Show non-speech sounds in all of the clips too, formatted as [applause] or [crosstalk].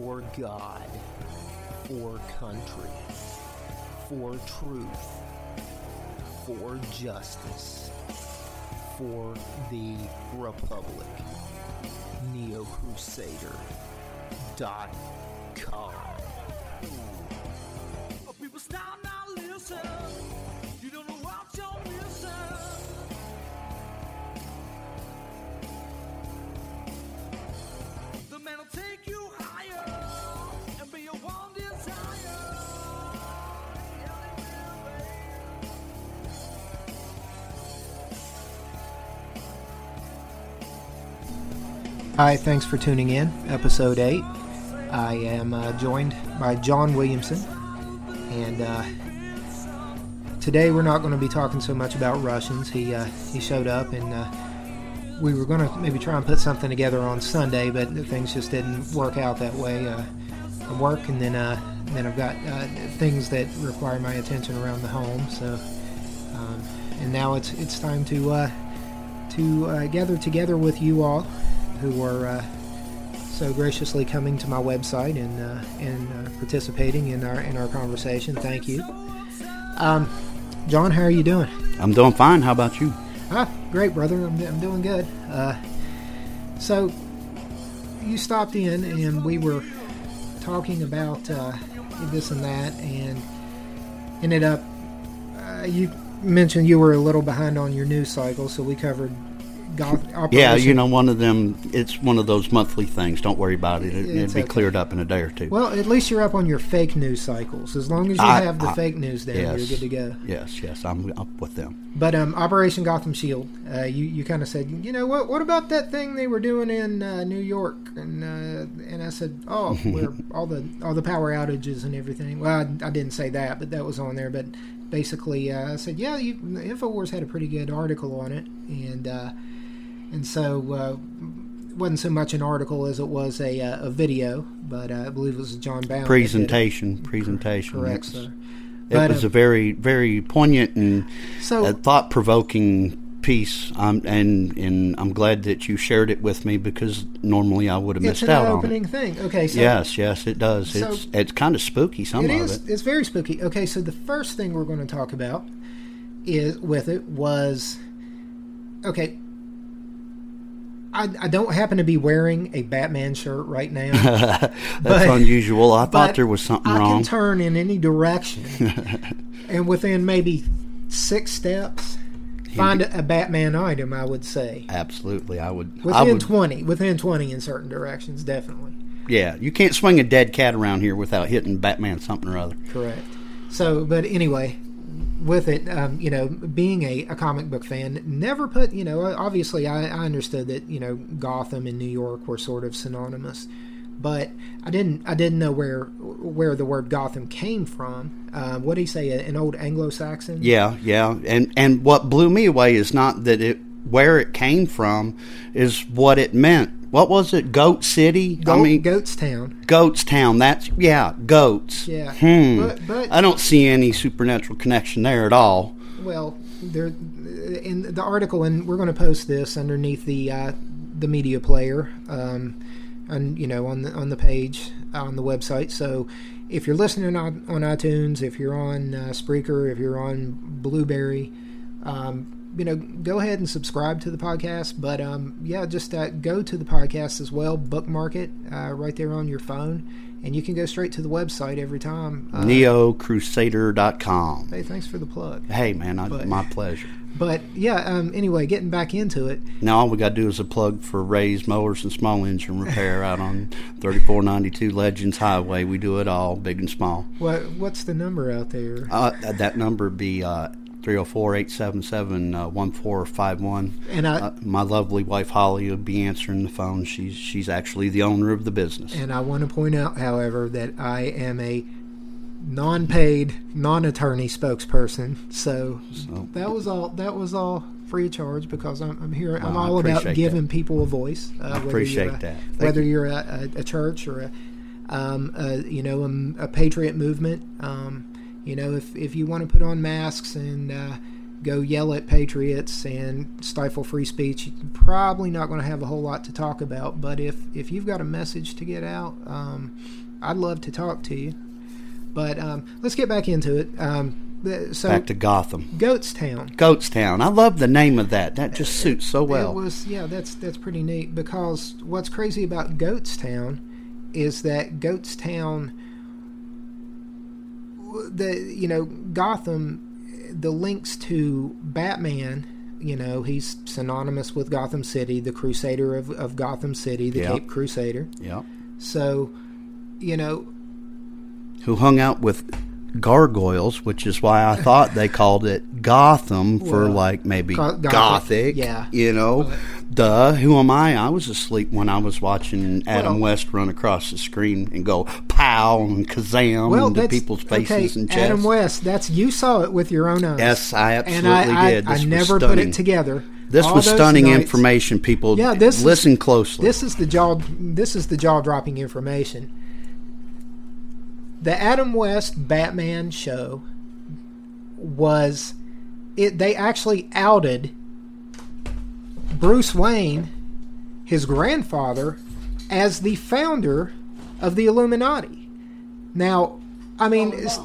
for God, for country, for truth, for justice, for the Republic. NeoCrusader.com. Hi, thanks for tuning in. Episode 8. I am uh, joined by John Williamson. And uh, today we're not going to be talking so much about Russians. He, uh, he showed up and uh, we were going to maybe try and put something together on Sunday, but things just didn't work out that way. Uh, I work and then, uh, then I've got things that require my attention around the home. So, um, and now it's, it's time to, to gather together with you all who are uh, so graciously coming to my website and uh, and uh, participating in our in our conversation. Thank you, um, John. How are you doing? I'm doing fine. How about you? Ah, great, brother. I'm, I'm doing good. Uh, so you stopped in and we were talking about uh, this and that, and ended up. Uh, you mentioned you were a little behind on your news cycle, so we covered. Goth, Yeah, you know, one of them. It's one of those monthly things. Don't worry about it. it it'll be okay. cleared up in a day or two. Well, at least you're up on your fake news cycles. As long as you I- have the I- fake news down, yes. you're good to go. yes, yes, I'm up with them. But um, Operation Gotham Shield, uh, you you kind of said, you know what? What about that thing they were doing in uh, New York? And uh, and I said, oh, [laughs] where all the all the power outages and everything. Well, I, I didn't say that, but that was on there. But basically, uh, I said, yeah, you, Infowars had a pretty good article on it, and uh, and so. Uh, wasn't so much an article as it was a, uh, a video, but uh, I believe it was a Jon Bowne. it. Presentation, presentation. Correct, It was, sir. it But, was uh, a very, very poignant and So uh, thought-provoking piece. Um, and and I'm glad that you shared it with me because normally I would have missed out on it. opening thing. Okay, so Yes, yes, it does. So- it's it's kind of spooky. Some it of is. it. It's very spooky. Okay, so the first thing we're going to talk about is with it was okay. I, I don't happen to be wearing a Batman shirt right now. [laughs] That's but- unusual. I thought there was something I wrong. I can turn in any direction, [laughs] and within maybe six steps, find a, a Batman item. I would say Absolutely, I would. I within would. twenty, within twenty in certain directions, definitely. Yeah, you can't swing a dead cat around here without hitting Batman something or other. Correct. So, but anyway, with it, um, you know, being a, a comic book fan, never put, you know, obviously I, I understood that, you know, Gotham and New York were sort of synonymous, but I didn't, I didn't know where, where the word Gotham came from. Uh, what did he say? An old Anglo-Saxon? Yeah, yeah, and and what blew me away is not that it where it came from, is what it meant. What was it? Goat City? Goat, I mean, Goatstown. Goats Town. That's yeah, goats. Yeah. Hmm. But, but I don't see any supernatural connection there at all. Well, there in the article, and we're going to post this underneath the uh, the media player, um, and you know on the on the page on the website. So if you're listening on, on iTunes, if you're on uh, Spreaker, if you're on Blubrry, um, you know, go ahead and subscribe to the podcast. But um, yeah, just uh, go to the podcast as well, bookmark it uh, right there on your phone, and you can go straight to the website every time. Uh, NeoCrusader.com. Hey, thanks for the plug. Hey man, I, But- my pleasure. [laughs] But yeah, um, anyway, getting back into it. Now all we got to do is a plug for Ray's Mowers and Small Engine Repair [laughs] out on 3492 Legends Highway. We do it all, big and small. What what's the number out there? Uh, that number would be uh, 304-877-1451. And I Uh, my lovely wife Holly will be answering the phone. She's she's actually the owner of the business. and I want to point out, however, that I am a non-paid, non-attorney spokesperson. So So- that was all. That was all free of charge because I'm, I'm here. I'm all about giving people a voice. Uh, I whether appreciate that. Thank whether you. you're a, a, a church or a, um, a you know a, a patriot movement. Um, you know, if if you want to put on masks and uh, go yell at patriots and stifle free speech, you're probably not going to have a whole lot to talk about. But if if you've got a message to get out, um, I'd love to talk to you. But um, let's get back into it. Um, so Back to Gotham. Goatstown. Goatstown. I love the name of that. That just suits so well. It was yeah, that's that's pretty neat because what's crazy about Goatstown is that Goatstown the you know Gotham the links to Batman you know he's synonymous with Gotham City the crusader of, of Gotham City the Yeah. Cape Crusader Yep. so you know Who hung out with gargoyles, which is why I thought they called it Gotham for Well, like maybe Gothic, Gothic. yeah. You know, duh. Who am I? I was asleep when I was watching Adam Well- West run across the screen and go pow and kazam well into people's faces okay, and chests. Adam West that's you saw it with your own eyes Yes, I absolutely I, I, did. I was never put it together This All was stunning nights- information. People, Yeah, this is- listen closely. This is the jaw. This is the jaw dropping information. The Adam West Batman show was it. They actually outed Bruce Wayne, his grandfather, as the founder of the Illuminati. Now, I mean, s-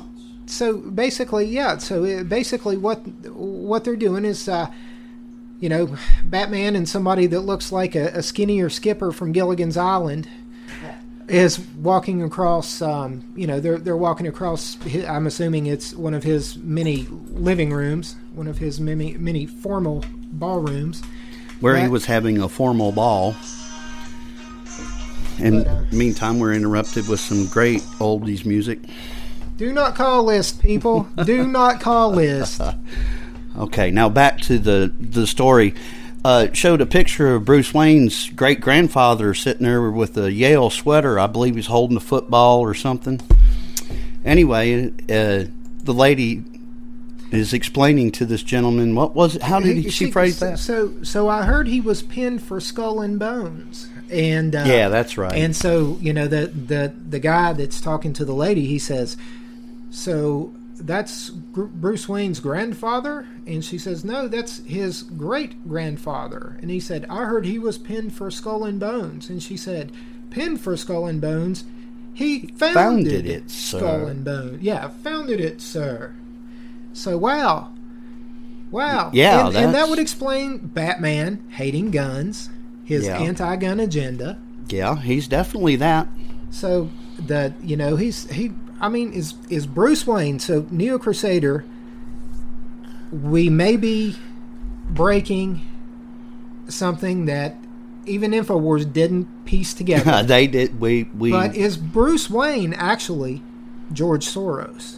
so basically, yeah. So basically, what what they're doing is. Uh, you know, Batman and somebody that looks like a, a skinnier skipper from Gilligan's Island is walking across. Um, you know, they're they're walking across. I'm assuming it's one of his many living rooms, one of his many many formal ballrooms. Where he was having a formal ball. And uh, meantime, we're interrupted with some great oldies music. Do not call list, people. Do [laughs] not call list. Okay, now back to the the story. Uh, showed a picture of Bruce Wayne's great grandfather sitting there with a Yale sweater. I believe he's holding a football or something. Anyway, uh, the lady is explaining to this gentleman what was it? How did he, she phrase that? So, so I heard he was pinned for Skull and Bones, and uh, Yeah, that's right. And so, you know, the the the guy that's talking to the lady, he says, "So that's Bruce Wayne's grandfather?" And she says, "No, that's his great grandfather." And he said, "I heard he was pinned for Skull and Bones." And she said, "Pinned for Skull and Bones." He founded, Founded it, sir. Skull and Bones. Yeah, founded it, sir. So wow, wow. Yeah, and, and that would explain Batman hating guns, his Yeah. anti-gun agenda. yeah, he's definitely that. So the you know he's he I mean is is Bruce Wayne so Neo Crusader we may be breaking something that even Infowars didn't piece together. [laughs] they did. We we. but is Bruce Wayne actually George Soros?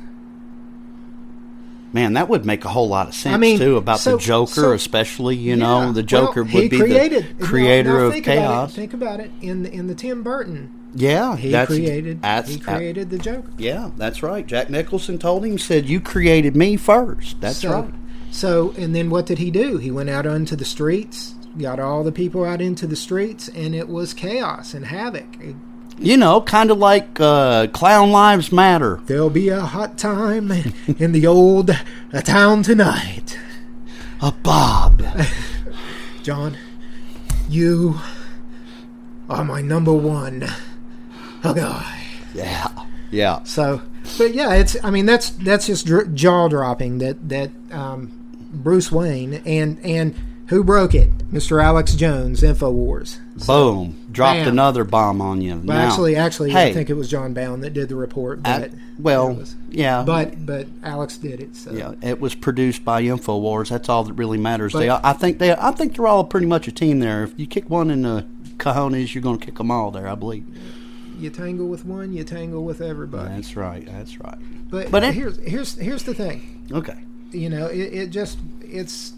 Man, that would make a whole lot of sense mean, too about so- the Joker, so- especially. You Yeah, know, the Joker well, would be created, the creator now, now of think about it, chaos. think about it in the, in the Tim Burton. Yeah, He created That's, he created the Joker. yeah, that's right. Jack Nicholson told him, said, "You created me first. That's so, right. So, and then what did he do? He went out onto the streets, got all the people out into the streets, and it was chaos and havoc. It- You know, kind of like uh, Clown Lives Matter. There'll be a hot time in the old uh, town tonight. A Bob. [laughs] John, you are my number one uh, guy. yeah, yeah. So, but yeah, it's. I mean, that's that's just dr- jaw dropping that that um, Bruce Wayne and and who broke it, Mr. Alex Jones, Infowars. Boom. Dropped Bam. another bomb on you. Well, Now, actually, actually, hey, I think it was Jon Bowne that did the report. I- But well, was- yeah, but but Alex did it. So yeah, it was produced by Infowars. That's all that really matters. But- they, I think they, I think they're all pretty much a team there. If you kick one in the cojones, you're going to kick them all there. I believe. you tangle with one, you tangle with everybody. That's right. That's right. but but it- here's here's here's the thing. Okay. You know, it, it just it's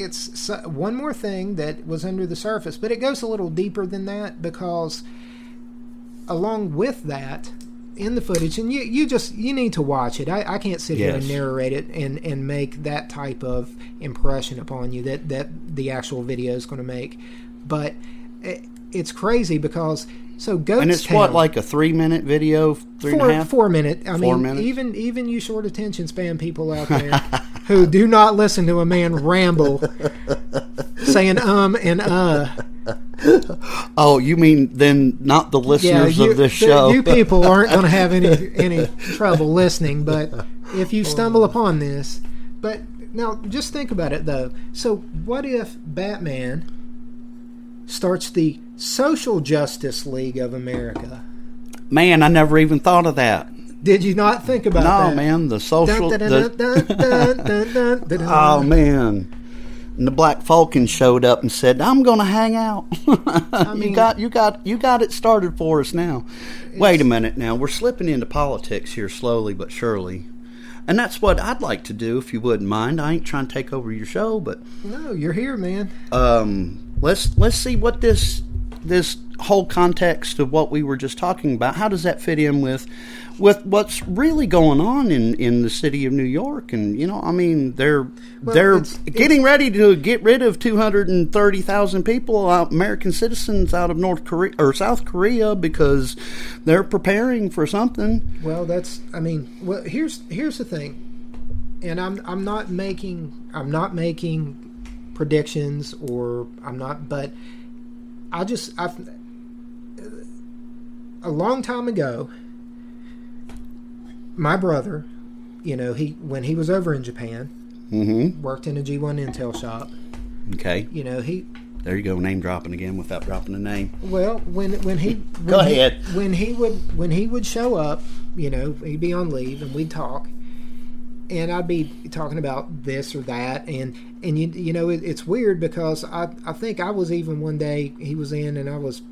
it's one more thing that was under the surface, but it goes a little deeper than that because along with that in the footage and you, you just you need to watch it I, I can't sit here and narrate it and, and make that type of impression upon you that, that the actual video is going to make but it, it's crazy because so Goats And it's what, like a three minute video, three and a four, half? four minute. I Four mean, minutes? even even you short attention span people out there [laughs] who do not listen to a man ramble, saying um and uh. Oh, you mean then not the Yeah, listeners you, of this show? you people aren't going to have any [laughs] any trouble listening. But if you stumble upon this, but now just think about it though. So what if Batman starts the Social Justice League of America? man, I never even thought of that. Did you not think about No, that? man, the social. The-. Oh man. And the Black Falcon showed up and said, "I'm going to hang out." [laughs] I mean- you got, you got, you got it started for us now. Wait a minute, now we're slipping into politics here slowly but surely, and that's what I'd like to do if you wouldn't mind. I ain't trying to take over your show, but No, you're here, man. um, let's let's see what this this whole context of what we were just talking about. How does that fit in with with what's really going on in, in the city of New York? And you know, I mean, they're they're it's- getting ready to get rid of two hundred and thirty thousand people, uh, American citizens, out of North Korea or South Korea because they're preparing for something. Well, that's. I mean, well, here's here's the thing, and I'm I'm not making I'm not making predictions or I'm not, but I just I a long time ago, my brother, you know, he when he was over in Japan, Mm-hmm. worked in a G1 Intel shop. Okay, You know, he there you go, name dropping again without dropping a name. Well, when when he [laughs] when Go he- ahead. when he would when he would show up, you know, he'd be on leave and we'd talk, and I'd be talking about this or that, and and you you know it, it's weird because I I think I was even one day he was in and I was,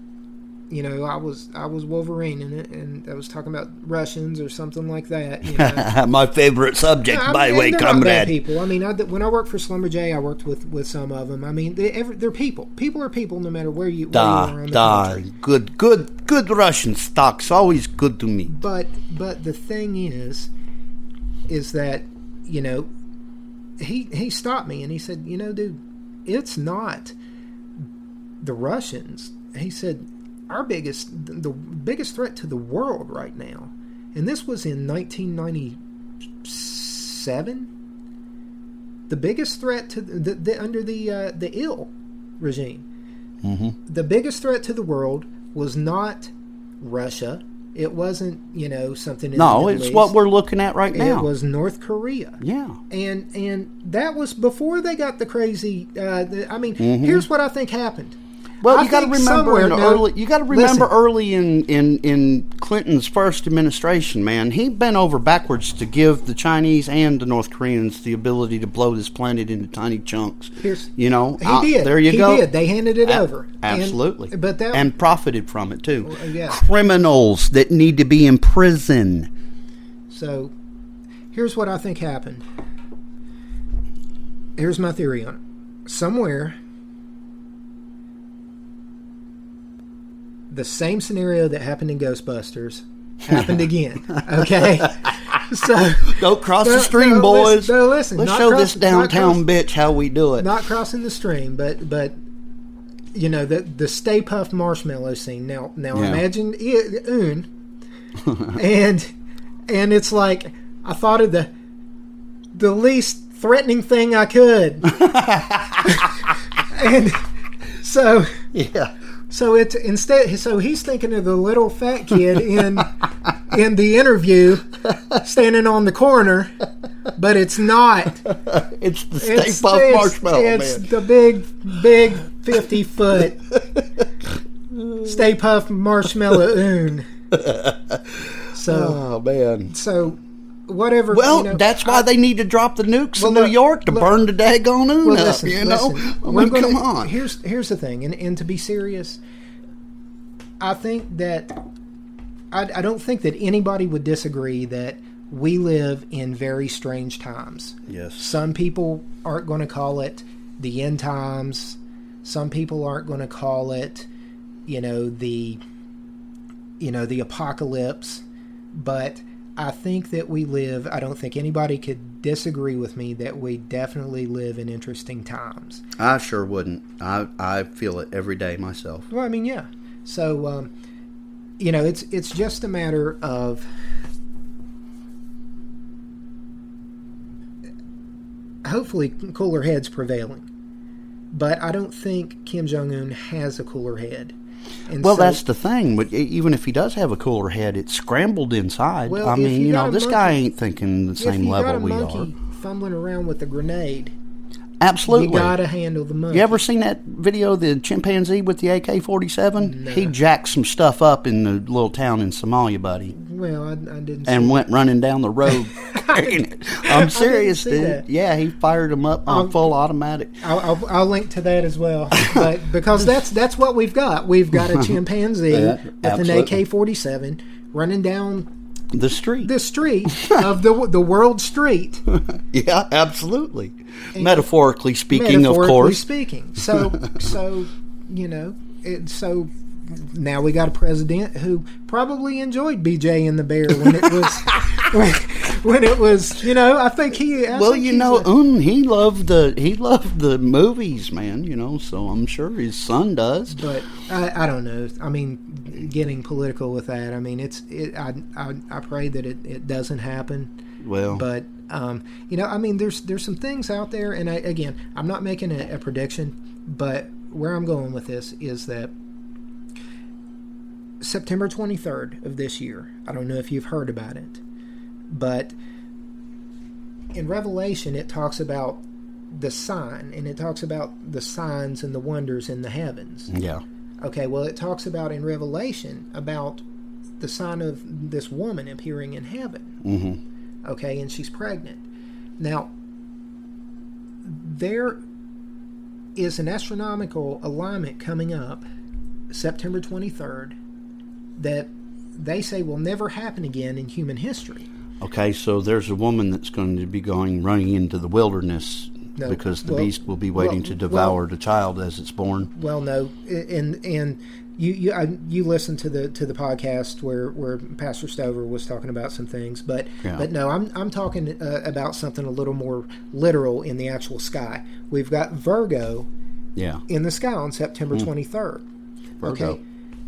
you know, I was I was Wolverine in it and I was talking about Russians or something like that. You know. [laughs] My favorite subject, I by the way, comrade. people. I mean, I, when I worked for Schlumberger, I worked with, with some of them. I mean, they, they're people. People are people, no matter where you, where you are Da, in the da, country. good, good, good Russian stocks. Always good to me. But but the thing is, is that you know, he he stopped me and he said, you know, dude, it's not the Russians. He said, our biggest the biggest threat to the world right now, and this was in 1997. The biggest threat to the, the under the uh, the ill regime. Mm-hmm. The biggest threat to the world was not Russia. It wasn't, you know, something. In the No, it's East. what we're looking at right now. It was North Korea, yeah. and and that was before they got the crazy. Uh, the, I mean, here's what I think happened. Well, I you got to remember in now, early. You got to remember listen. early in, in in Clinton's first administration, man. He bent over backwards to give the Chinese and the North Koreans the ability to blow this planet into tiny chunks. Here's- you know, He uh, did. There you he go. did. They handed it A- over. And- Absolutely, but that and profited from it too. Well, yeah. Criminals that need to be in prison. So, here's what I think happened. Here's my theory on it. Somewhere, the same scenario that happened in Ghostbusters happened again. Okay, [laughs] so Don't cross No, the stream, no, boys. no, listen, Let's show cross- this downtown cross- bitch how we do it. not crossing the stream, but but you know the the Stay Puft Marshmallow scene. Now now Yeah. imagine it, Un, and and it's like I thought of the the least threatening thing I could, [laughs] [laughs] and so yeah. So it's instead so he's thinking of the little fat kid in [laughs] in the interview standing on the corner, but it's not. It's the Stay It's, Puft it's- Marshmallow it's Man. the big, big fifty foot Stay Puft Marshmallow Un. [laughs] So, Oh man. so whatever. Well, you know, that's why I- they need to drop the nukes Well, in New look, York to look. burn the daggone Well, up. listen, you know, listen. I mean, gonna- come on. Here's here's the thing, and and to be serious, I think that I, I don't think that anybody would disagree that we live in very strange times. Yes. Some people aren't going to call it the end times. Some people aren't going to call it, you know, the you know, the apocalypse. But I think that we live, I don't think anybody could disagree with me that we definitely live in interesting times. I sure wouldn't. I I feel it every day myself. Well, I mean, yeah. So, um, you know, it's it's just a matter of hopefully cooler heads prevailing. But I don't think Kim Jong Un has a cooler head. And Well, so- that's the thing. But even if he does have a cooler head, it's scrambled inside. Well, I mean, you you know, this guy ain't thinking the same level we monkey are. fumbling around with a grenade, Absolutely. you gotta handle the monkey. You ever seen that video of the chimpanzee with the AK 47? No. He jacked some stuff up in the little town in Somalia, buddy, Well, I, I didn't. and went running down the road [laughs] carrying it. [laughs] I'm serious, dude. that. Yeah, he fired them up on Um, full automatic. I'll, I'll, I'll link to that as well, [laughs] but because that's that's what we've got. We've got a chimpanzee Yeah, with an. AK forty seven running down The street. the street [laughs] of the the world street, [laughs] yeah, absolutely. Metaphorically speaking, of course. speaking. So [laughs] so you know it, so. Now we got a president who probably enjoyed BJ and the Bear when it was [laughs] when, it was you know I think he I Well, think you know, a- um, he loved the he loved the movies, man. You know, so I'm sure his son does. but I, I don't know. I mean, getting political with that. I mean, it's it. I I, I pray that it, it doesn't happen. Well, But um, you know, I mean, there's there's some things out there, and I, again, I'm not making a, a prediction, but where I'm going with this is that September 23rd of this year. I don't know if you've heard about it, but in Revelation it talks about the sign, and it talks about the signs and the wonders in the heavens. yeah, Okay, well, it talks about in Revelation about the sign of this woman appearing in heaven. hmm Okay, and she's pregnant. Now, there is an astronomical alignment coming up September 23rd that they say will never happen again in human history. Okay, so there's a woman that's going to be going running into the wilderness No, because the well- beast will be waiting well- to devour the child as it's born. Well, no, and and you you I, you listened to the to the podcast where where Pastor Stover was talking about some things, but Yeah. but no, I'm I'm talking uh, about something a little more literal in the actual sky. We've got Virgo Yeah, in the sky on September 23rd. Hmm. Virgo. Okay,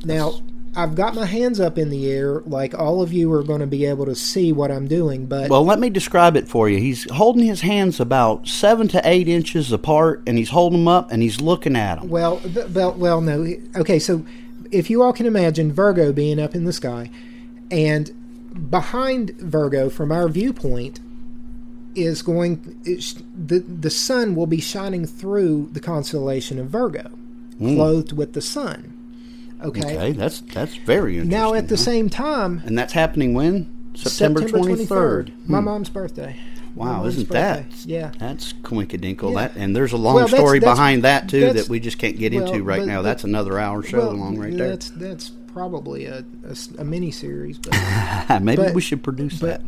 now. I've got my hands up in the air, like all of you are going to be able to see what I'm doing. But Well, let me describe it for you. He's holding his hands about seven to eight inches apart, and he's holding them up, and he's looking at them. Well, well, well, no. Okay, so if you all can imagine Virgo being up in the sky, and behind Virgo, from our viewpoint, is going the the sun will be shining through the constellation of Virgo, hmm. clothed with the sun. Okay. Okay, that's that's very interesting. Now, at the huh? same time, and that's happening when September twenty third. my hmm. mom's birthday. Wow, mom's isn't birthday. that? Yeah. That's coinkadinkle. Yeah. That and there's a long Well, that's- story that's- behind that too that we just can't get well, into right but- now. but- That's another hour show Well, long right there. That's that's probably a mini series, but. [laughs] Maybe but- we should produce But that.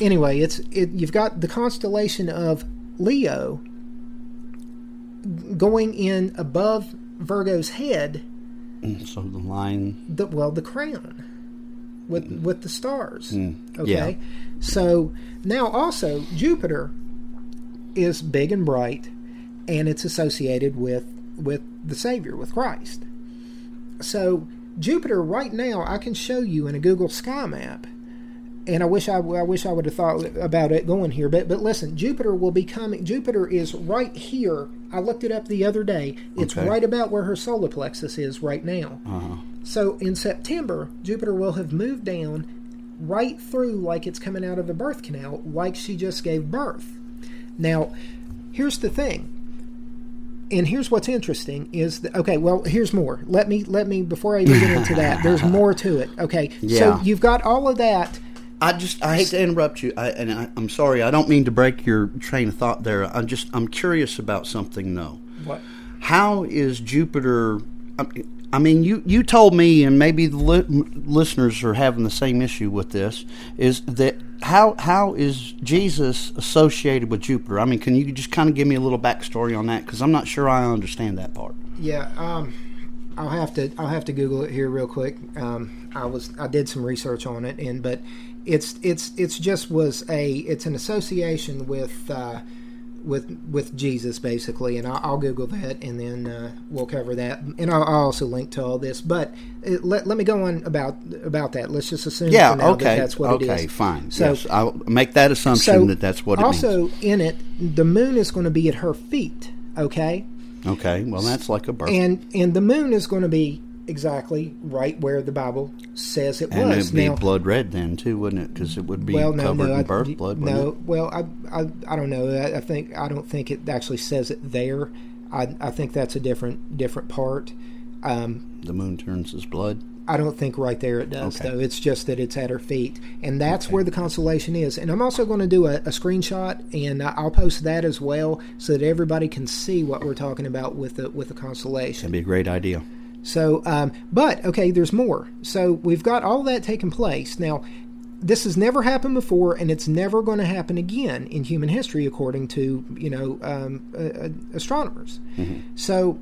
anyway, it's it, you've got the constellation of Leo going in above Virgo's head. [clears throat] So the line. The well, the crown with with the stars. Mm, Okay, yeah. so now also Jupiter is big and bright, and it's associated with with the Savior, with Christ. So Jupiter right now, I can show you in a Google Sky Map, and I wish I, I wish I would have thought about it going here. But but listen, Jupiter will be coming. Jupiter is right here. I looked it up the other day. It's Okay. right about where her solar plexus is right now. Uh, So in September, Jupiter will have moved down right through like it's coming out of a birth canal, like she just gave birth. Now, here's the thing. And here's what's interesting is that okay, well, here's more. Let me let me before I even get into that. There's [laughs] more to it. Okay, Yeah. so you've got all of that. I just I hate to interrupt you, I, and I, I'm sorry. I don't mean to break your train of thought there. I'm just I'm curious about something though. What? How is Jupiter? I- I mean, you, you told me, and maybe the li- listeners are having the same issue with this. Is that how how is Jesus associated with Jupiter? I mean, can you just kind of give me a little backstory on that? Because I'm not sure I understand that part. Yeah, um, I'll have to I'll have to Google it here real quick. Um, I was I did some research on it, and but it's it's it's just was a it's an association with uh, with with Jesus basically, and I'll, I'll Google that and then uh, we'll cover that, and I'll, I'll also link to all this. But it, let, let me go on about about that. Let's just assume Yeah, okay. that that's what okay, it is. Okay, fine. So yes, I'll make that assumption that that's what it also means. in it, the moon is going to be at her feet. Okay, Okay, well, that's like a birth. and and the moon is going to be exactly right where the Bible says it And was. it'd be now, blood red then, too, wouldn't it? Because it would be well, no, covered no, in I- birth blood, no. it? Well, I, I, I don't know. I, I think I don't think it actually says it there. I, I think that's a different different part. Um, The moon turns his blood. I don't think right there it does Okay. though. It's just that it's at her feet, and that's where the constellation is. And I'm also going to do a, a screenshot, and I'll post that as well, so that everybody can see what we're talking about with the with the constellation. That'd be a great idea. So, um, but okay, there's more. So we've got all that taking place now. This has never happened before, and it's never going to happen again in human history, according to you know um, uh, astronomers. So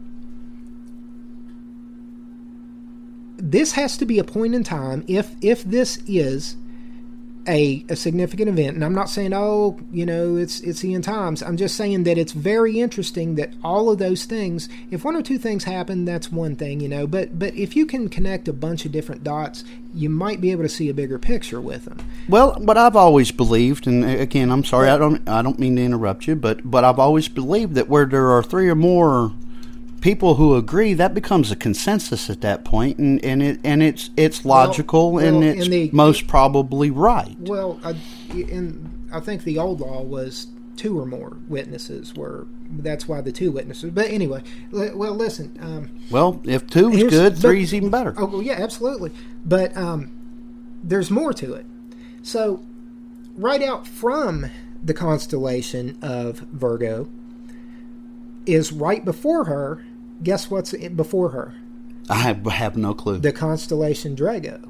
this has to be a point in time if if this is a, a significant event. And i'm not saying oh you know it's it's the end times. I'm just saying that it's very interesting that all of those things if one or two things happen that's one thing you know. But but if you can connect a bunch of different dots you might be able to see a bigger picture with them. Well, what I've always believed, and uh, again, I'm sorry, I don't, I don't mean to interrupt you, but but I've always believed that where there are three or more people who agree, that becomes a consensus at that point, and, and it and it's it's logical well, and it's the- most probably right. well I, in, I think the old law was two or more witnesses were that's why the two witnesses but anyway li- well listen um, Well, if two is good, but- three's even better. Oh, well, yeah, absolutely. But um, there's more to it. So, right out from the constellation of Virgo is right before her. Guess what's before her? I have, no clue. The constellation Drago.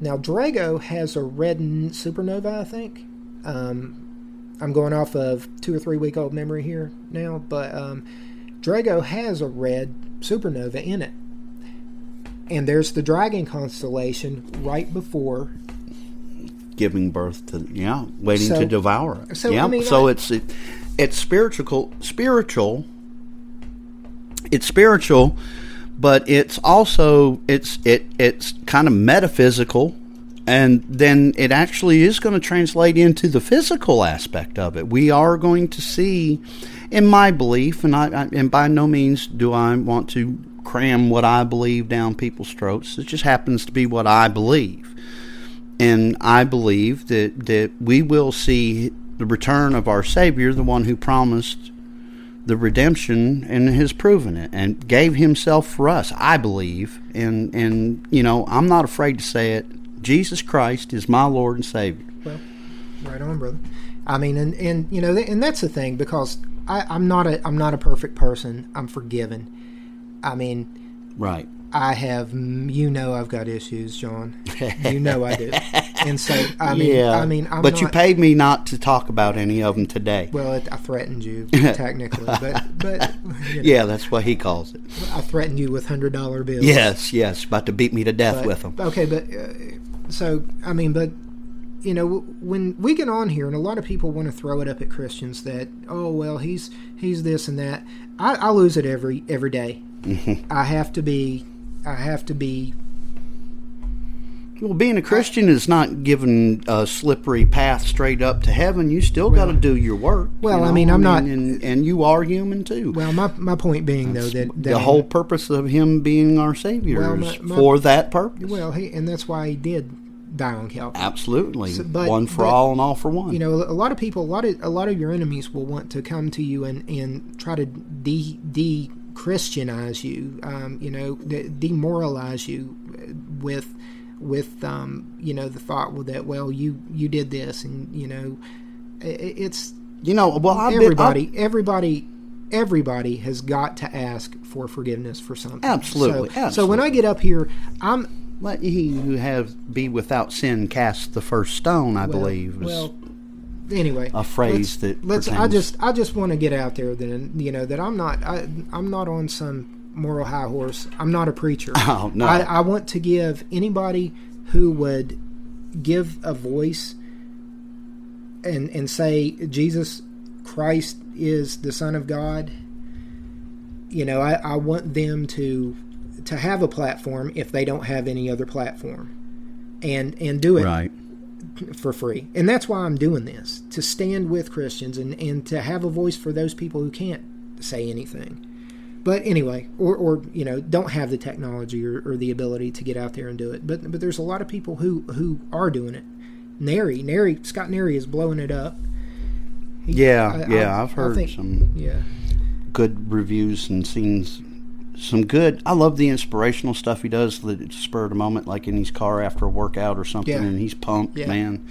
Now, Drago has a red supernova, I think. Um, I'm going off of two or three week old memory here now, but um, Drago has a red supernova in it. And there's the dragon constellation right before. giving birth to yeah, waiting So- to devour it. so, yeah, I mean, so I- it's it, it's spiritual, spiritual. It's spiritual, but it's also it's it it's kind of metaphysical, and then it actually is going to translate into the physical aspect of it. We are going to see, in my belief, and I, I and by no means do I want to cram what I believe down people's throats. It just happens to be what I believe and I believe that that we will see the return of our Savior, the one who promised the redemption and has proven it and gave himself for us. I believe, and and you know, I'm not afraid to say it. Jesus Christ is my Lord and Savior. Well, right on, brother. I mean, and and you know, and that's the thing because I, I'm not a I'm not a perfect person. I'm forgiven. I mean, Right. I have, you know, I've got issues, John. You know I do. [laughs] And so, I mean, yeah. I mean, I'm but not, you paid me not to talk about any of them today. Well, it, I threatened you [laughs] technically, but but you know, yeah, that's what he calls it. I threatened you with hundred dollar bills. Yes, yes, about to beat me to death But- with them. Okay, but uh, so I mean, but you know, when we get on here, and a lot of people want to throw it up at Christians that, oh well, he's he's this and that. I, I lose it every every day. Mm-hmm. I have to be, I have to be. Well, being a Christian is not giving a slippery path straight up to heaven. You still got to do your work. Well, you I mean, I'm not- and, and you are human too. Well, my my point being though that, that the whole purpose of him being our Savior Well, is my- my- for that purpose. well, he, and that's why he did die on Calvary. Absolutely, So- but- one for but, all and all for one. you know a lot of people a lot of a lot of your enemies will want to come to you and and try to de de christianize you um, you know de- demoralize you with with um, you know the thought well, that well you you did this and you know i- i- it's you know, well, I've everybody Been, everybody everybody has got to ask for forgiveness for something Absolutely, so, so when i get up here i'm let he who have be without sin cast the first stone. I well, believe. well anyway a phrase let's, that let's i just i just want to get out there then you know that i'm not I, i'm not on some moral high horse i'm not a preacher [laughs] Oh, no. I, I want to give anybody who would give a voice and and say jesus Christ is the Son of God, you know, I, I want them to to have a platform if they don't have any other platform, and and do it Right. for free. And that's why I'm doing this to stand with Christians and, and to have a voice for those people who can't say anything. But anyway, or, or you know, don't have the technology or, or the ability to get out there and do it. But but there's a lot of people who who are doing it. Nary, Nary, Scott Nary is blowing it up. He- Yeah, I- yeah, I- I've heard think- some Yeah, good reviews and seen some good. I love the inspirational stuff he does. The spur of the moment, like in his car after a workout or something, Yeah. and he's pumped. Yeah. Man,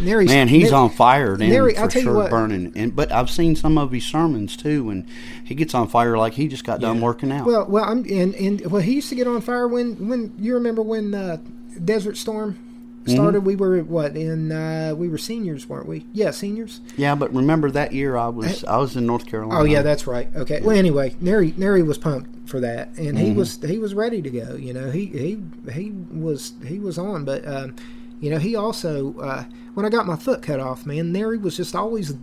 man, he's on fire. Then Nary, for I'll tell you sure, what- burning. And but I've seen some of his sermons too, and he gets on fire like he just got done working out. Well, well, I'm and and well, he used to get on fire when when you remember when uh, Desert Storm started. Mm-hmm. We were what in uh, we were seniors, weren't we? Yeah, seniors. yeah, but remember that year I was I was in North Carolina. Oh yeah, that's right. Okay. Well, anyway, Neri Neri was pumped for that, and Mm-hmm. he was he was ready to go. You know, he he he was he was on, but um, you know, he also uh, when I got my foot cut off, man, Neri was just always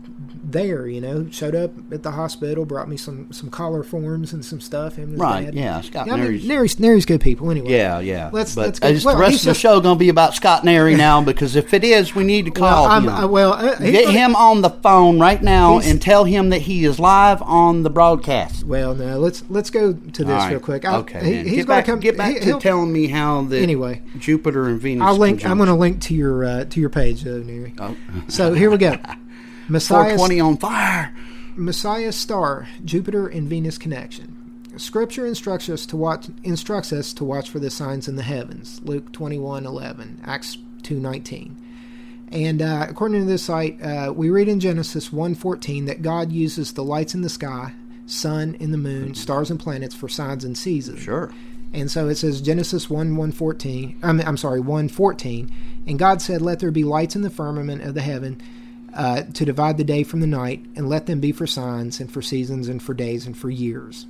there. You know, showed up at the hospital, brought me some some collar forms and some stuff. Him and Right, dad. yeah, Scott I mean, Neri's- Neri's Neri's good people. Anyway. Yeah, yeah. Let's- but let's go- is well, the rest of the just- show going to be about Scott Nary [laughs] now? Because if it is, we need to call Well, him. uh, well, uh, Get gonna- him on the phone right now and tell him that he is live on the broadcast. Well, no. Let's let's go to this right. real quick. I, okay, he- he's gonna come. get back he- to telling me how the Anyway. Jupiter and Venus. I'll link. I'm going to link to your uh, to your page, though, Neri. Oh. So here we go. [laughs] Messiah, 420 on fire. Messiah star, Jupiter and Venus connection. Scripture instructs us to watch instructs us to watch for the signs in the heavens. Luke 21:11, Acts 2:19. And uh, according to this site, uh, we read in Genesis 1:14 that God uses the lights in the sky, sun and the moon, stars and planets for signs and seasons. Sure. And so it says Genesis 1 114, I'm, I'm sorry, 114. And God said, Let there be lights in the firmament of the heaven uh, to divide the day from the night, and let them be for signs and for seasons and for days and for years.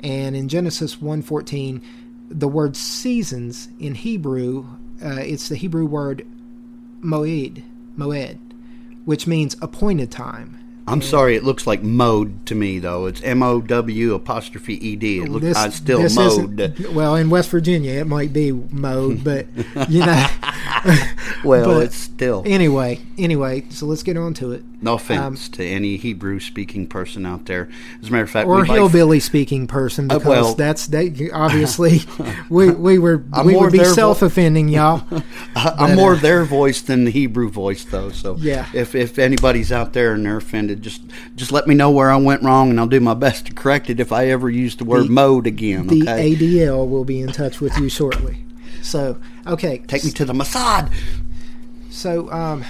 And in Genesis 114, the word seasons in Hebrew, uh, it's the Hebrew word moed, moed, which means appointed time. I'm sorry, it looks like mode to me though. It's M O W apostrophe E D. It looks I still mode. Well, in West Virginia, it might be mode, but you know. [laughs] Well, [laughs] but- it's still. Anyway, anyway, so let's get on to it. No offense to any Hebrew speaking person out there. As a matter of fact, Or we'd like- hillbilly speaking person Uh, because well- that's they obviously [laughs] we we were I'm we would be their vo- self offending y'all. [laughs] I'm But, more uh, their voice than the Hebrew voice, though. So Yeah. if if anybody's out there and they're offended, just just let me know where I went wrong, and I'll do my best to correct it if I ever use the word The- mode again. the Okay, ADL will be in touch with you shortly. So okay, take me to the Mossad. So, um,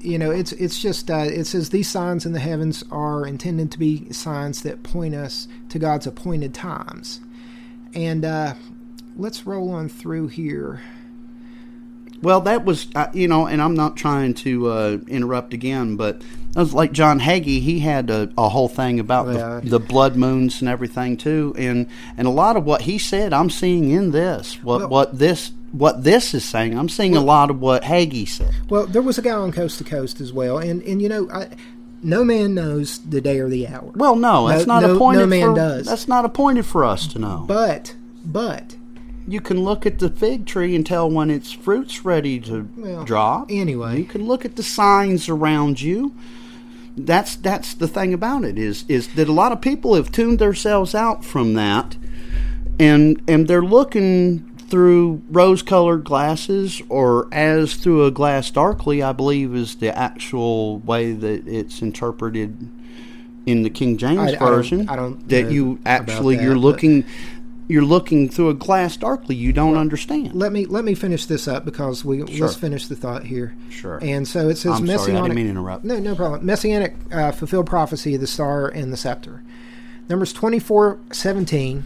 you know, it's it's just uh, it says these signs in the heavens are intended to be signs that point us to God's appointed times, and uh, let's roll on through here. Well, that was uh, you know, and I'm not trying to uh, interrupt again, but like John Hagee. He had a, a whole thing about Yeah. the, the blood moons and everything too, and and a lot of what he said, I'm seeing in this. What Well- what this what this is saying, I'm seeing a lot of what Hagee said. Well, there was a guy on Coast to Coast as well, and and you know, I, no man knows the day or the hour. Well, no, that's No- not no- appointed. no man for, does. That's not appointed for us to know. But but you can look at the fig tree and tell when its fruit's ready to Well, drop. anyway. you can look at the signs around you. That's that's the thing about it is is that a lot of people have tuned themselves out from that, and and they're looking through rose-colored glasses or as through a glass darkly. I believe is the actual way that it's interpreted in the King James I- I don't- version. I don't that you actually that, you're looking you're looking through a glass darkly. You don't understand. let me let me finish this up because we Sure. let's finish the thought here. Sure. And so it says I'm sorry, I messianic. didn't mean to interrupt. No, no problem. Messianic uh, fulfilled prophecy of the star and the scepter. Numbers twenty four seventeen.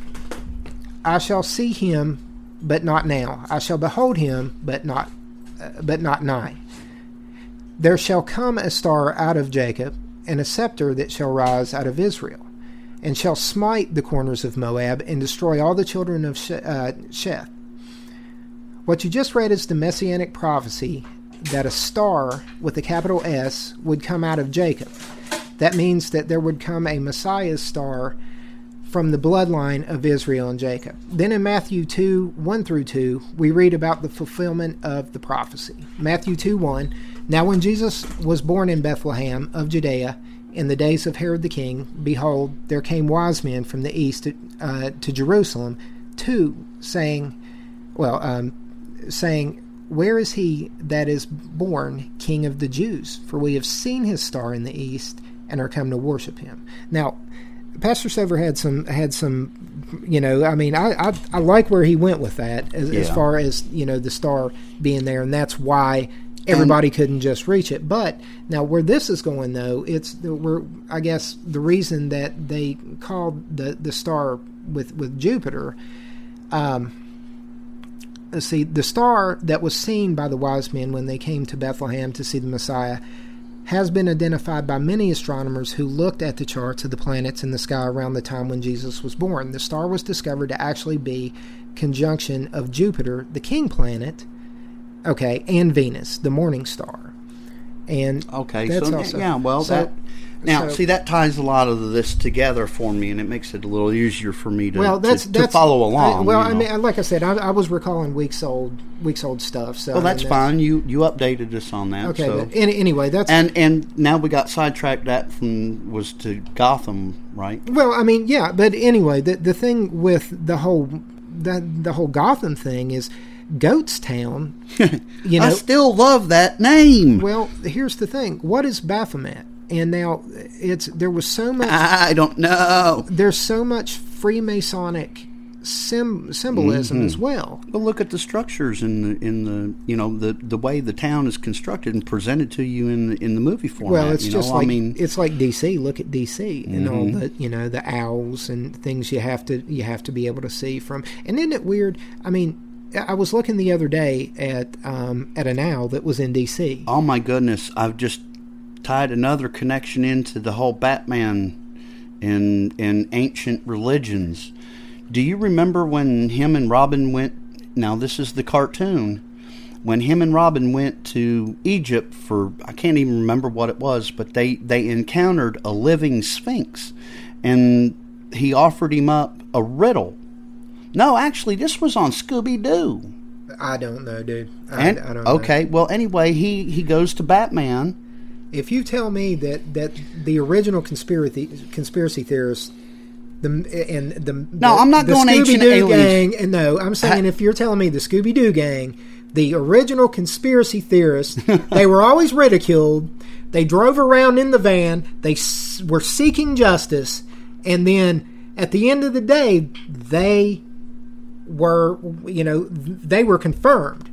I shall see him, but not now. I shall behold him, but not, uh, but not nigh. There shall come a star out of Jacob, and a scepter that shall rise out of Israel, and shall smite the corners of Moab and destroy all the children of uh, Sheth. What you just read is the messianic prophecy that a star with a capital S would come out of Jacob. That means that there would come a Messiah's star from the bloodline of Israel and Jacob. Then in Matthew 2 1 through 2, we read about the fulfillment of the prophecy. Matthew 2 1 Now when Jesus was born in Bethlehem of Judea, in the days of Herod the king, behold, there came wise men from the east to, uh, to Jerusalem, two, saying, well, um, saying, Where is he that is born King of the Jews? For we have seen his star in the east and are come to worship him. Now, Pastor Sever had some had some, you know, I mean, I I, I like where he went with that as, as far as you know the star being there, and that's why everybody couldn't just reach it. But now where this is going though, it's we're I guess the reason that they called the the star with with Jupiter. Um, see, the star that was seen by the wise men when they came to Bethlehem to see the Messiah has been identified by many astronomers who looked at the charts of the planets in the sky around the time when Jesus was born. The star was discovered to actually be conjunction of Jupiter, the king planet, okay, and Venus, the morning star. And Okay, that's so also- yeah, well, so- that now so- see that ties a lot of this together for me, and it makes it a little easier for me to well, that's to, that's to follow along. I, well, I know. mean, like I said, I, I was recalling weeks old, weeks old stuff. So well, mean, that's fine. You you updated us on that. Okay, so. any, anyway, that's and and now we got sidetracked. That from was to Gotham, right? Well, I mean, yeah, but anyway, the the thing with the whole the the whole Gotham thing is Goatstown. [laughs] You know, I still love that name. well, here's the thing: what is Baphomet? And now it's there was so much I don't know. there's so much Freemasonic sim, symbolism Mm-hmm. as well. But look at the structures in the in the you know the the way the town is constructed and presented to you in the, in the movie format. Well, it's you just know? like I mean, it's like DC. Look at DC and all Mm-hmm. the you know the owls and things you have to you have to be able to see from. And isn't it weird? I mean, I was looking the other day at um, at an owl that was in DC. oh my goodness, I've just tied another connection into the whole Batman in in ancient religions. Do you remember when him and Robin went? Now this is the cartoon. When him and Robin went to Egypt for I can't even remember what it was, but they they encountered a living sphinx, and he offered him up a riddle. No, actually, this was on Scooby Doo. I don't know, dude. I, And I don't know. okay, well, anyway, he he goes to Batman. If you tell me that that the original conspiracy conspiracy theorists. The, and the No, I'm not the going Scooby-Doo gang. And no, I'm saying if you're telling me the Scooby Doo gang, the original conspiracy theorists, [laughs] they were always ridiculed. They drove around in the van. They s- were seeking justice, and then at the end of the day, they were, you know, they were confirmed.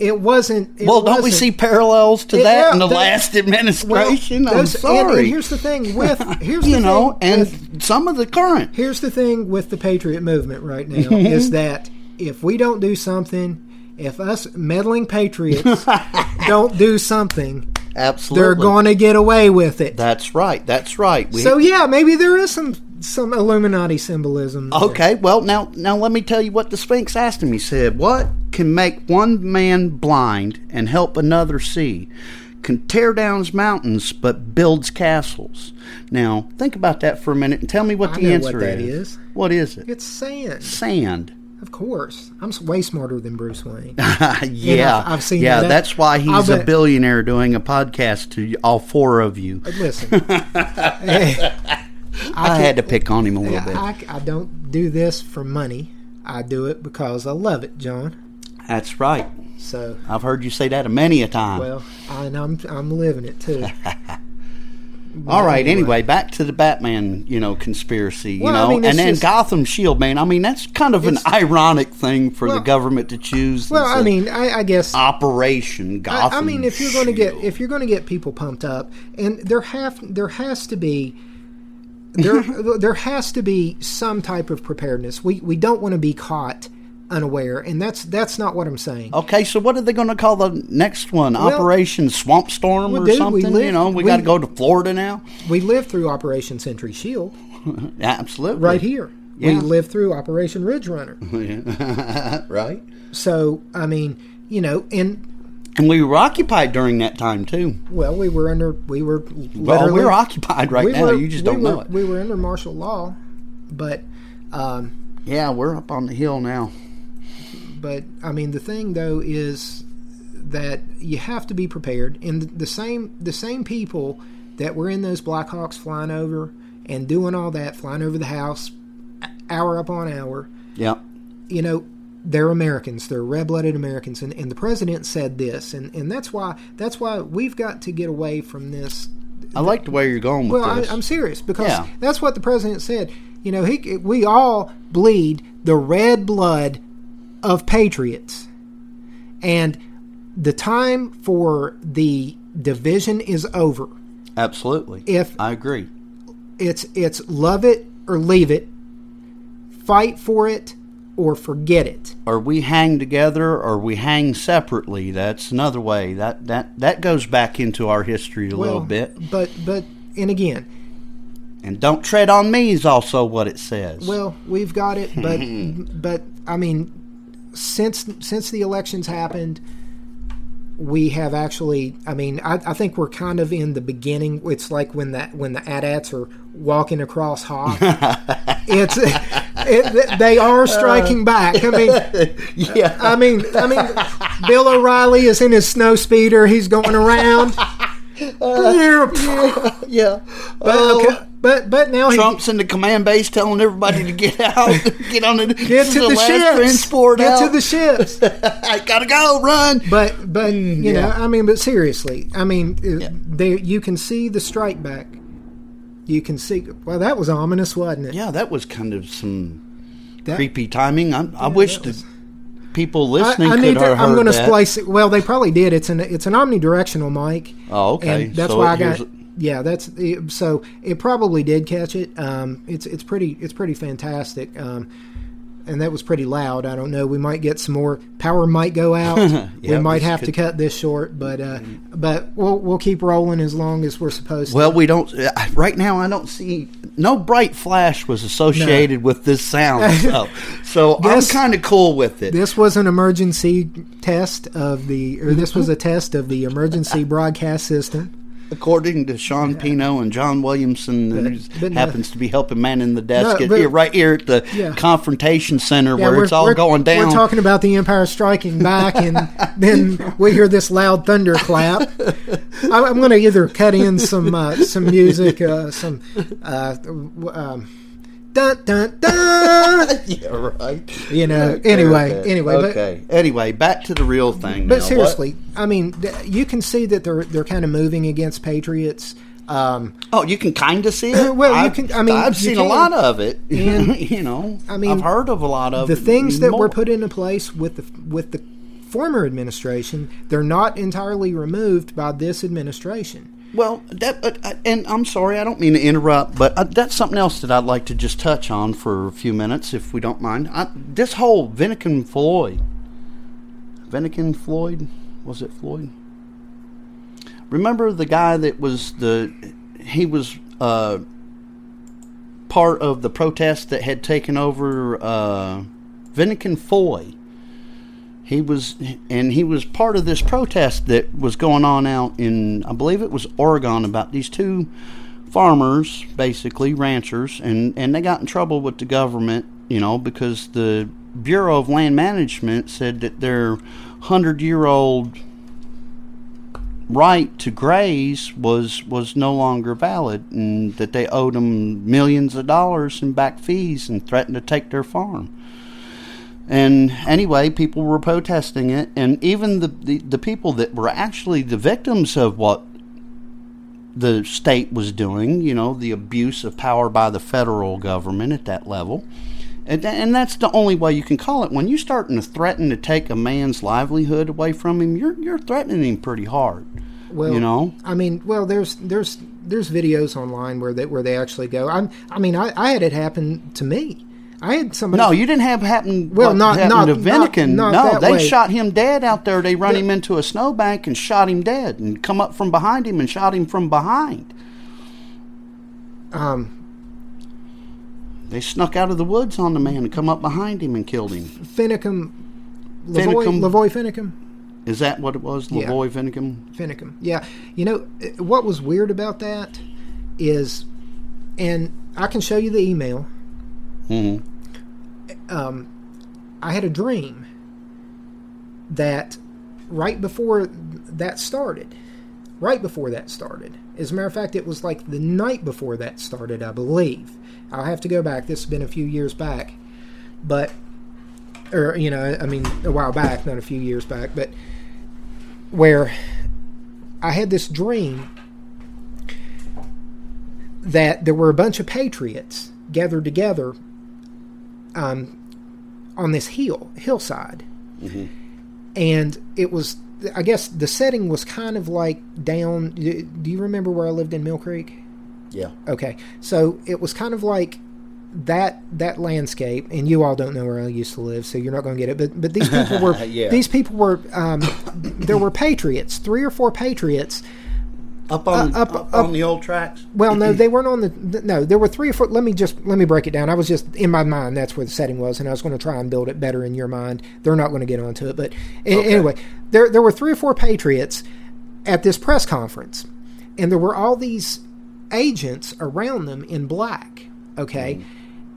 It wasn't. It Well, don't we wasn't- see parallels to Yeah, that in the that- last well, administration? I'm those- and- sorry. And, here's the thing with [laughs] here's you the know, and with- some of the current. here's the thing with the patriot movement right now Mm-hmm. is that if we don't do something, if us meddling patriots [laughs] don't do something, Absolutely. they're going to get away with it. That's right. That's right. We, so yeah, maybe there is some some Illuminati symbolism. there. okay, well, now now let me tell you what the Sphinx asked him. He said, "What can make one man blind and help another see?" Can tear down mountains but builds castles. Now, think about that for a minute and tell me what I the know answer what that is. is. What is it? It's sand, Sand. of course. I'm way smarter than Bruce Wayne. [laughs] yeah, I've- I've seen Yeah, that. that's why he's a billionaire doing a podcast to all four of you. Listen, [laughs] [laughs] I, I, had to pick on him a little bit. I, I don't do this for money. I do it because I love it, John. That's right. So I've heard you say that a many a time. Well, I, and I'm I'm living it too. [laughs] All right. Anyway, back to the Batman, you know, conspiracy. You Well, I know, mean, and then just- Gotham Shield, man. I mean, that's kind of an ironic thing for the government to choose. Well, I mean, I, I guess Operation I, Gotham. I mean, if you're going to get if you're going to get people pumped up, and there have there has to be there [laughs] there has to be some type of preparedness. We we don't want to be caught unaware, and that's that's not what I'm saying. Okay, so what are they going to call the next one? Operation Swamp Storm well, or dude, something? live- you know, we, we- got to go to Florida now. We lived through Operation Sentry Shield [laughs] Absolutely. right here. We Yeah. lived through Operation Ridge Runner. [laughs] right. So I mean, you know, and And we were occupied during that time too. Well, we were under we were Well, we're occupied right we now. were- you just don't were- know it. We were under martial law, but um, Yeah, we're up on the hill now. but I mean the thing though is that you have to be prepared. And the, the same the same people that were in those Blackhawks flying over and doing all that, flying over the house, hour upon hour. Yeah. you know, they're Americans. They're red-blooded Americans, and, and the president said this, and, and that's why that's why we've got to get away from this. I like the way you're going with Well, I. I'm serious because Yeah. that's what the president said. You know, he we all bleed the red blood of patriots, and the time for the division is over. Absolutely. If I agree. it's it's love it or leave it, fight for it or forget it. Or we hang together or we hang separately. That's another way. That that that goes back into our history a little bit. But but and again, And don't tread on me is also what it says. well, we've got it, but [laughs] but I mean, since since the elections happened, we have actually. I mean, I, I think we're kind of in the beginning. It's like when that when the AT-ATs are walking across Hoth. [laughs] it's it, they are striking uh, back. I mean, [laughs] yeah. I mean, I mean, Bill O'Reilly is in his snow speeder. He's going around. [laughs] Uh, yeah. But, okay, but but now he Trump's in the command base telling everybody to get [laughs] out, get on the get to the last ships. transport Get out. to the ships. [laughs] I gotta go, run. But but you know. I mean, but seriously, I mean, uh they you can see the strike back. You can see. Well, that was ominous, wasn't it? Yeah, that was kind of some That- creepy timing. I, I wish that the was- people listening I could need to. I'm going to splice it. Well, they probably did. It's an it's an omnidirectional mic. Oh, okay. And that's So why I got. Yeah, that's it- so. It probably did catch it. Um, it's it's pretty it's pretty fantastic. Um, and that was pretty loud. I don't know. We might get some more power. Might go [laughs] out. we might have to cut this short, but uh, but we'll we'll keep rolling as long as we're supposed to. Well, we don't. uh, Right now, I don't see no bright flash was associated with this sound. So, [laughs] so Guess- I'm kind of cool with it. This was an emergency test of the, or this was a test of the emergency broadcast system. According to Sean Pino and John Williamson, But- who no- happens to be helping man in the desk No, but- here, right here at the Yeah. confrontation center Yeah, where it's all going down. We're talking about the Empire striking back, and [laughs] then we hear this loud thunderclap. I'm going to either cut in some uh, some music, uh, some uh, um, dun dun dun. [laughs] yeah, right. You know. Okay, anyway, okay, anyway, but anyway, back to the real thing. But now. seriously, I mean, th- you can see that they're they're kind of moving against patriots. Um, oh, you can kind of see it. [laughs] Well, you I've- can- I mean, I've seen can. a lot of it. [laughs] And, you know, I mean, I've heard of a lot of the things that were put into place with the with the former administration. They're not entirely removed by this administration. Well, that, uh, and I'm sorry, I don't mean to interrupt, but uh, that's something else that I'd like to just touch on for a few minutes, if we don't mind. I, this whole Vinican Floyd, Vinican Floyd, was it Floyd? Remember the guy that was the, he was uh, part of the protest that had taken over uh, Foy. He was, and he was part of this protest that was going on out in, I believe it was Oregon, about these two farmers, basically ranchers, and and they got in trouble with the government, you know, because the Bureau of Land Management said that their hundred-year-old right to graze was was no longer valid, and that they owed them millions of dollars in back fees and threatened to take their farm. And anyway, people were protesting it, and even the, the, the people that were actually the victims of what the state was doing, you know, the abuse of power by the federal government at that level. And, and that's the only way you can call it. When you're starting to threaten to take a man's livelihood away from him, you're, you're threatening him pretty hard. Well, you know? I mean, well, there's there's there's videos online where they where they actually go. I'm, I mean, I, I had it happen to me. I had somebody. No, you didn't have happen. Well, not- not- to Vinican. not- not no, they way. shot him dead out there. They run The- him into a snowbank and shot him dead, and come up from behind him and shot him from behind. um, They snuck out of the woods on the man and come up behind him and killed him. Finicum, Lavoy, Finicum. Lavoy Finicum. Is that what it was? Yeah. Lavoy Vinicum? Finicum. Yeah. You know, what was weird about that is, and I can show you the email. Hmm Um, I had a dream that right before that started, right before that started. As a matter of fact, it was like the night before that started, I believe. I'll have to go back. This has been a few years back. But, or, you know, I mean, a while back, not a few years back, but where I had this dream that there were a bunch of patriots gathered together um, on this hill hillside, and it was I guess the setting was kind of like down. Do you remember where I lived in Mill Creek? Yeah. Okay, so it was kind of like that that landscape, and you all don't know where I used to live, so you're not going to get it. But but these people [laughs] were Yeah. these people were um, there were patriots, three or four patriots. Up on Uh, up- up, on the old tracks. Well, no, [clears throat] they weren't on the. th- No, there were three or four. Let me just let me break it down. I was just in my mind. That's where the setting was, and I was going to try and build it better in your mind. They're not going to get onto it, but a- Okay. anyway, there there were three or four patriots at this press conference, and there were all these agents around them in black. Okay.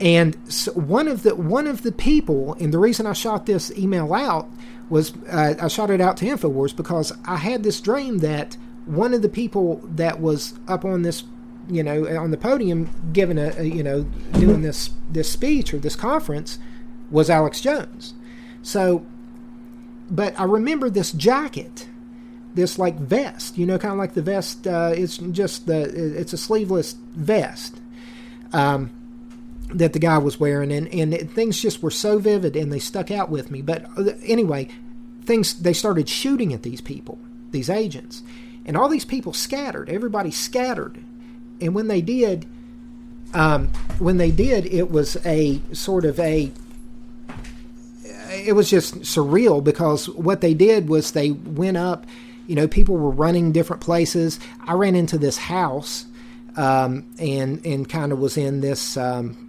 And so one of the one of the people, and the reason I shot this email out was uh, I shot it out to Infowars because I had this dream that one of the people that was up on this, you know, on the podium giving a, a you know doing this this speech or this conference was Alex Jones. So, but I remember this jacket, this like vest, you know, kind of like the vest. Uh, it's just the it's a sleeveless vest. Um, that the guy was wearing, and, and it, things just were so vivid and they stuck out with me. But uh, anyway, things they started shooting at these people, these agents, and all these people scattered. Everybody scattered, and when they did, um, when they did, it was a sort of a. It was just surreal because what they did was they went up. You know, people were running different places. I ran into this house, um, and and kind of was in this. Um,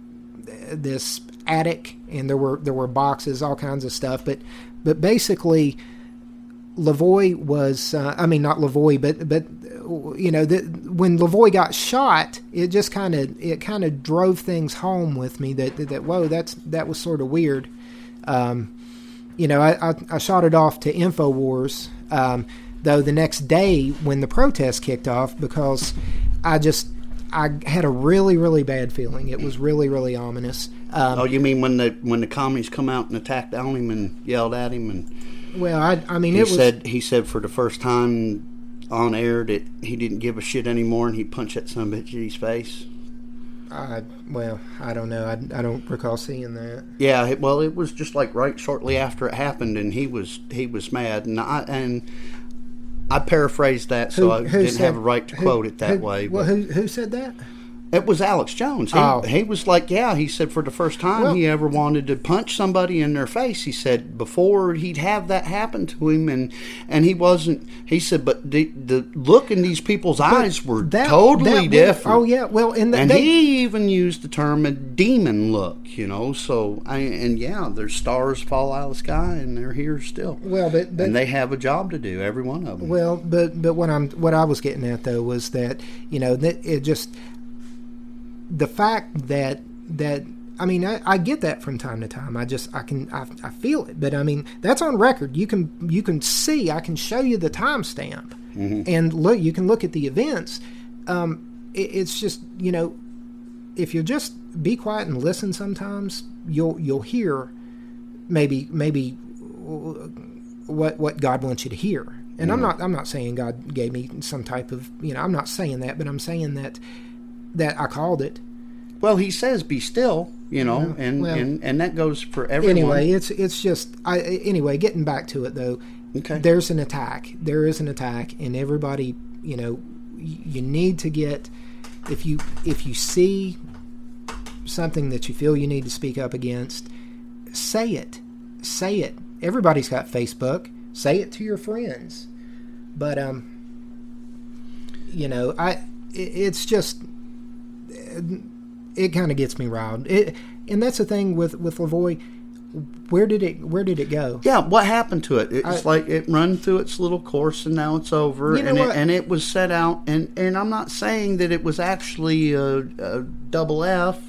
this attic and there were there were boxes all kinds of stuff but but basically Lavoy was uh, I mean not Lavoy but but you know that when Lavoy got shot it just kind of it kind of drove things home with me that, that that whoa that's that was sort of weird. Um, you know I, I, I shot it off to Infowars um, though the next day when the protest kicked off because I just I had a really really bad feeling. It was really really ominous. Um, Oh, you mean when the when the commies come out and attacked on him and yelled at him and well I, I mean he it was said he said for the first time on air that he didn't give a shit anymore and he punched that son of a bitch in his face. I, well I don't know I, I don't recall seeing that Yeah, it, well, it was just like right shortly after it happened, and he was he was mad, and I and I paraphrased that, so I didn't have a right to who- quote it that who- way. Well, who who said that? It was Alex Jones. He, Oh. he was like, yeah, he said for the first time Well- he ever wanted to punch somebody in their face. He said before he'd have that happen to him, and and he wasn't. He said, but the the look in these people's eyes were That- totally that was- different. Oh yeah, well, and, And they, he even used the term a demon look, you know. So, I, and yeah, there's stars fall out of the sky, and they're here still. well, but, but and they have a job to do, every one of them. Well, but but what I'm what I was getting at though was that you know that it just the fact that that I mean I, I get that from time to time. I just I can I, I feel it, but I mean that's on record. You can you can see I can show you the timestamp, and look you can look at the events. Um, it, it's just you know if you just be quiet and listen, sometimes you'll you'll hear maybe maybe what what God wants you to hear. And I'm not I'm not saying God gave me some type of you know I'm not saying that, but I'm saying that that I called it. Well, he says, "Be still," you know, Yeah, and, well- and and that goes for everyone. Anyway, it's it's just I anyway getting back to it though. Okay. There's an attack. There is an attack, and everybody you know you need to get if you if you see something that you feel you need to speak up against, say it. Say it. Everybody's got Facebook. Say it to your friends. But um you know, I it, it's just it kind of gets me riled. It and that's the thing with with Lavoy where did it where did it go? Yeah, what happened to it? It's I- like it run through its little course and now it's over. You know and, what? It, and it was set out, and, and I'm not saying that it was actually a, a double F,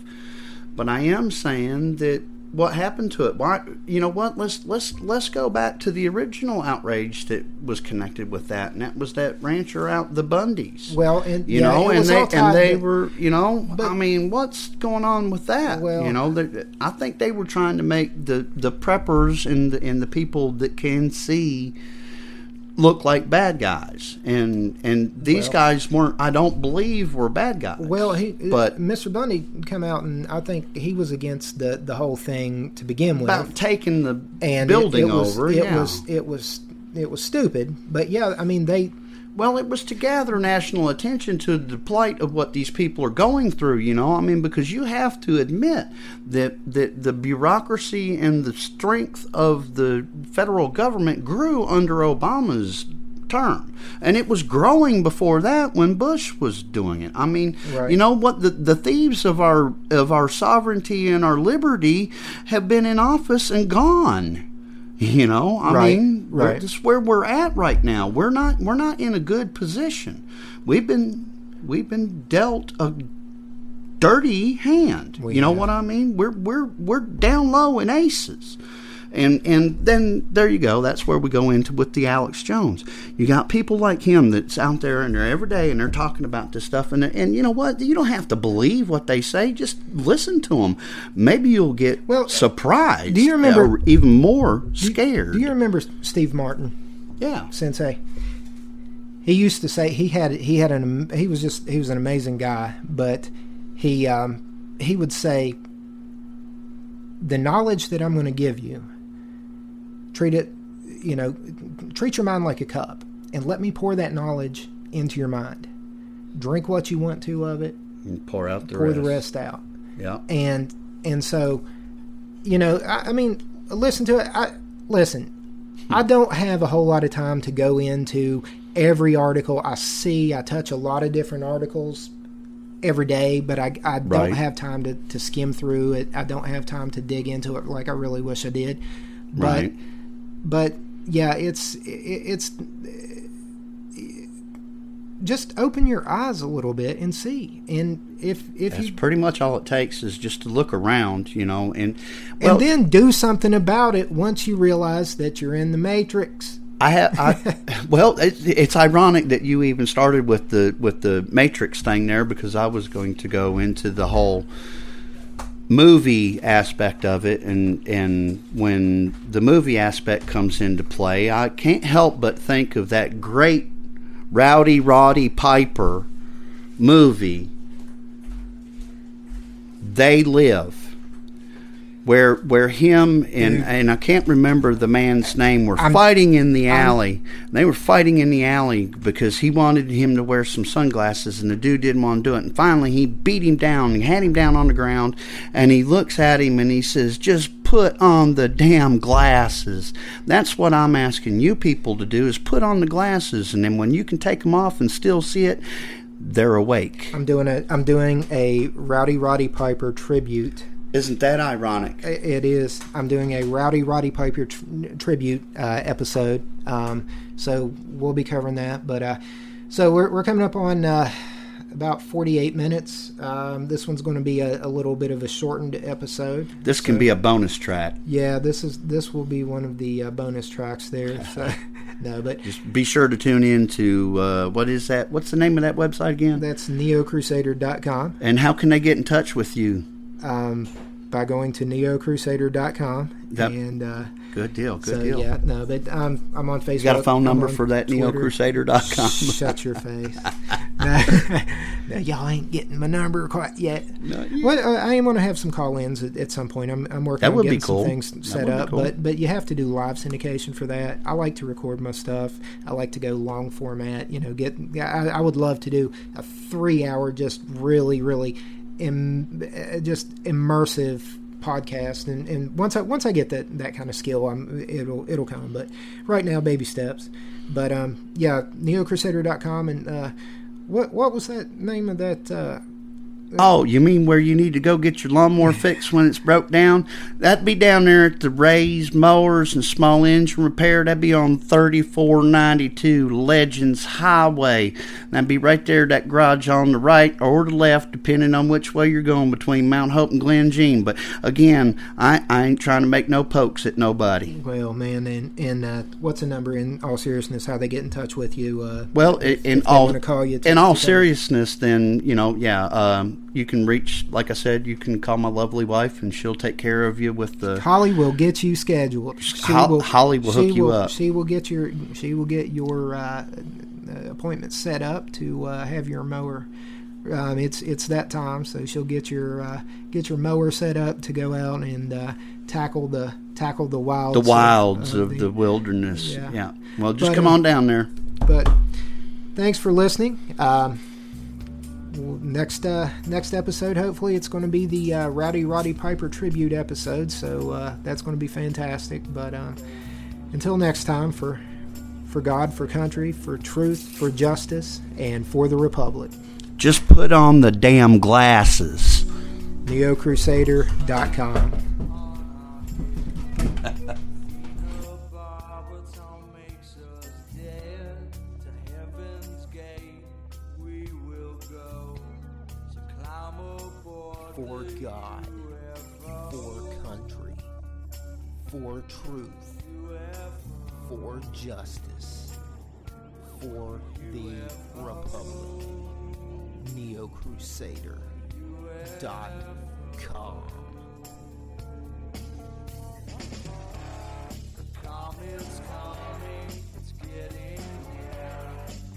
but I am saying that what happened to it. Why? You know what? Let's let's let's go back to the original outrage that was connected with that, and that was that rancher out the Bundys. Well, and you yeah, know, and they and they were, you know, But- I mean, what's going on with that? Well- you know, I think they were trying to make the the preppers and the, and the people that can see look like bad guys, and and these Well- guys weren't. I don't believe were bad guys. Well, he but Mr. Bundy come out and I think he was against the the whole thing to begin with. about taking the and building it, it was, over, It yeah. was it was it was stupid, but yeah, I mean they Well, it was to gather national attention to the plight of what these people are going through, you know? I mean, because you have to admit that, that the bureaucracy and the strength of the federal government grew under Obama's term. And it was growing before that when Bush was doing it. I mean, Right. you know what the the thieves of our of our sovereignty and our liberty have been in office and gone. You know, I Right, mean, right. that's where we're at right now. We're not we're not in a good position. We've been we've been dealt a dirty hand. We you know have. what I mean? We're we're we're down low in aces. And and then there you go. That's where we go into with the Alex Jones. You got people like him that's out there and they're every day and they're talking about this stuff. And and you know what? You don't have to believe what they say. Just listen to them. Maybe you'll get Well, surprised. do you remember- even more scared? Do you remember Steve Martin, yeah. Sensei? He used to say he had he had an he was just he was an amazing guy, but he um, he would say the knowledge that I'm going to give you, treat it, you know, treat your mind like a cup, and let me pour that knowledge into your mind. Drink what you want to of it, And pour out the pour rest. the rest out. Yeah. and and so you know I, I mean listen to it i listen i don't have a whole lot of time to go into every article i see i touch a lot of different articles every day but i, I don't have time to, to skim through it i don't have time to dig into it like i really wish i did but Right. But yeah it's it's just open your eyes a little bit and see and if if That's you pretty much all it takes is just to look around, you know, and well, and then do something about it once you realize that you're in the matrix. I have. I, [laughs] well, it's, it's ironic that you even started with the with the Matrix thing there because I was going to go into the whole movie aspect of it, and and when the movie aspect comes into play, I can't help but think of that great Rowdy Roddy Piper movie. They live where where him and mm-hmm. and I can't remember the man's name were I'm- fighting in the alley. they were fighting in the alley because he wanted him to wear some sunglasses and the dude didn't want to do it. And finally he beat him down. He had him down on the ground and he looks at him and he says, "Just put on the damn glasses." That's what I'm asking you people to do is put on the glasses and then when you can take them off and still see it, they're awake. I'm doing a I'm doing a Rowdy Roddy Piper tribute. Isn't that ironic? It is. I'm doing a Rowdy Roddy Piper tr- tribute uh, episode. Um, so we'll be covering that. But uh, so we're we're coming up on uh, about 48 minutes. Um, this one's going to be a, a little bit of a shortened episode. This can be a bonus track. Yeah, this is this will be one of the uh, bonus tracks there. [laughs] So [laughs] no, but Just be sure to tune in to uh, what is that? What's the name of that website again? that's neocrusader.com. And how can they get in touch with you? Um, by going to neocrusader.com. Yep. And uh, Good deal. Good so, deal. yeah, no, but um, I'm on Facebook. You got a phone number for that Twitter. neocrusader.com? [laughs] Shut your face. [laughs] no, [laughs] no, y'all ain't getting my number quite yet. No, you- Well, I am going to have some call-ins at, at some point. I'm, I'm working on getting cool. some things set up, cool. but but you have to do live syndication for that. I like to record my stuff. I like to go long format. You know, get. I, I would love to do a three-hour, just really, really, Im, uh, just immersive podcast. And, and once I once I get that that kind of skill, I'm it'll it'll come. But right now, baby steps. But um, yeah, neocrusader.com and uh, what what was that name of that? Uh, Oh, you mean where you need to go get your lawnmower fixed when it's broke down? That'd be down there at the Rays Mowers and Small Engine Repair. That'd be on 3492 Legends Highway. That'd be right there, that garage on the right or the left, depending on which way you're going between Mount Hope and Glen Jean. But again, I, I ain't trying to make no pokes at nobody. Well, man, and and uh, what's the number? In all seriousness, how they get in touch with you? Uh, Well, in if all call you in all seriousness, then you know, yeah, um, you can reach. Like I said, you can call my lovely wife, and she'll take care of you with the. Holly will get you scheduled. She Hol- Holly will hook you up. She will get your she will get your uh, uh, appointment set up to uh, have your mower. Um, it's it's that time, so she'll get your uh, get your mower set up to go out and uh, tackle the tackle the wilds. the wilds of, the, the wilderness. Yeah. Yeah. Well, just But, come uh, on down there. But thanks for listening. Um, next uh, next episode, hopefully, it's going to be the uh, Rowdy Roddy Piper tribute episode. So uh, that's going to be fantastic. But uh, until next time, for for God, for country, for truth, for justice, and for the republic. Just put on the damn glasses. NeoCrusader.com. [laughs] for truth, for justice, for the republic. NeoCrusader.com. Comets coming, it's getting.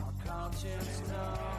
Our conscience numbing,